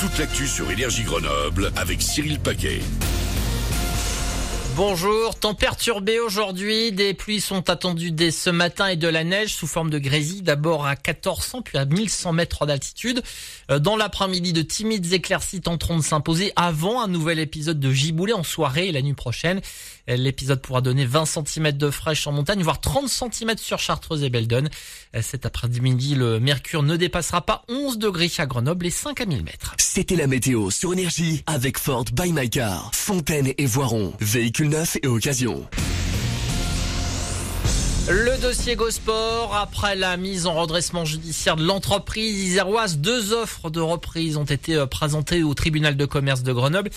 toute l'actu sur Énergie Grenoble avec Cyril Paquet. Bonjour, temps perturbé aujourd'hui, des pluies sont attendues dès ce matin et de la neige sous forme de grésil, d'abord à 1400 puis à 1100 mètres d'altitude. Euh, dans l'après-midi, de timides éclaircies tenteront de s'imposer avant un nouvel épisode de giboulée en soirée et la nuit prochaine. Euh, l'épisode pourra donner 20 cm de fraîche en montagne, voire 30 cm sur Chartreuse et Beldon. Euh, cet après-midi, le mercure ne dépassera pas 11 degrés à Grenoble et 5 à 1000 mètres. C'était la météo sur Énergie avec Ford By My Car, Fontaine et Voiron, véhicule et occasion. Le dossier Gosport, après la mise en redressement judiciaire de l'entreprise iséroise, deux offres de reprise ont été euh, présentées au tribunal de commerce de Grenoble.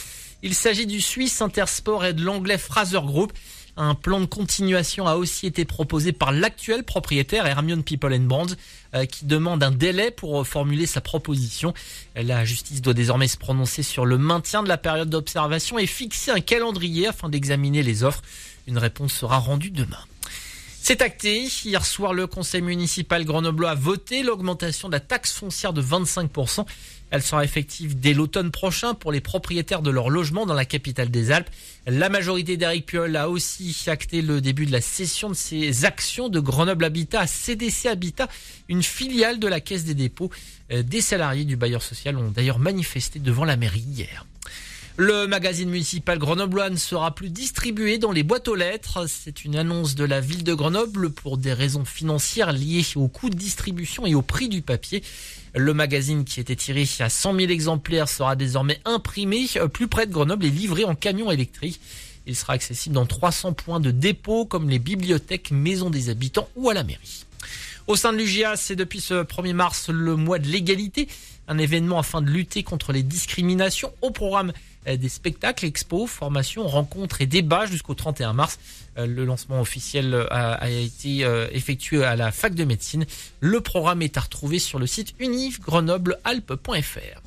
Il s'agit du Suisse Intersport et de l'anglais Fraser Group. Un plan de continuation a aussi été proposé par l'actuel propriétaire Hermione People and Bonds euh, qui demande un délai pour formuler sa proposition. La justice doit désormais se prononcer sur le maintien de la période d'observation et fixer un calendrier afin d'examiner les offres. Une réponse sera rendue demain. C'est acté. Hier soir, le conseil municipal grenoblois a voté l'augmentation de la taxe foncière de 25%. Elle sera effective dès l'automne prochain pour les propriétaires de leur logement dans la capitale des Alpes. La majorité d'Eric Piolle a aussi acté le début de la cession de ses actions de Grenoble Habitat à CDC Habitat, une filiale de la Caisse des dépôts. Euh, des salariés du bailleur social ont d'ailleurs manifesté devant la mairie hier. Le magazine municipal grenoblois ne sera plus distribué dans les boîtes aux lettres. C'est une annonce de la ville de Grenoble pour des raisons financières liées au coût de distribution et au prix du papier. Le magazine qui était tiré à 100 000 exemplaires sera désormais imprimé plus près de Grenoble et livré en camion électrique. Il sera accessible dans 300 points de dépôt comme les bibliothèques, maisons des habitants ou à la mairie. Au sein de l'UGA, c'est depuis ce 1er mars le mois de l'égalité, un événement afin de lutter contre les discriminations. Au programme euh, des spectacles, expos, formations, rencontres et débats jusqu'au 31 mars. Euh, le lancement officiel euh, a, été effectué à la fac de médecine. Le programme est à retrouver sur le site unifgrenoblealpes.fr.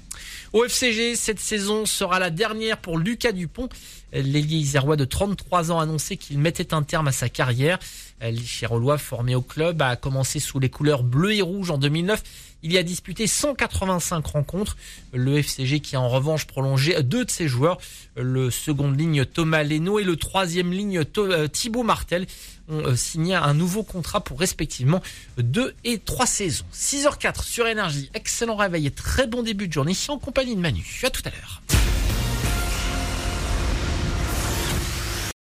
Au FCG, cette saison sera la dernière pour Lucas Dupont. L'ailier isérois de 33 ans a annoncé qu'il mettait un terme à sa carrière. L'Ichérois, formé au club, a commencé sous les couleurs bleu et rouge en 2009. Il y a disputé 185 rencontres. Le FCG qui a en revanche prolongé deux de ses joueurs. Le second ligne Thomas Leno et le troisième ligne euh, Thibaut Martel ont euh, signé un nouveau contrat pour respectivement deux et trois saisons. 6h04 sur Énergie. Excellent réveil et très bon début de journée en compagnie de Manu. À tout à l'heure.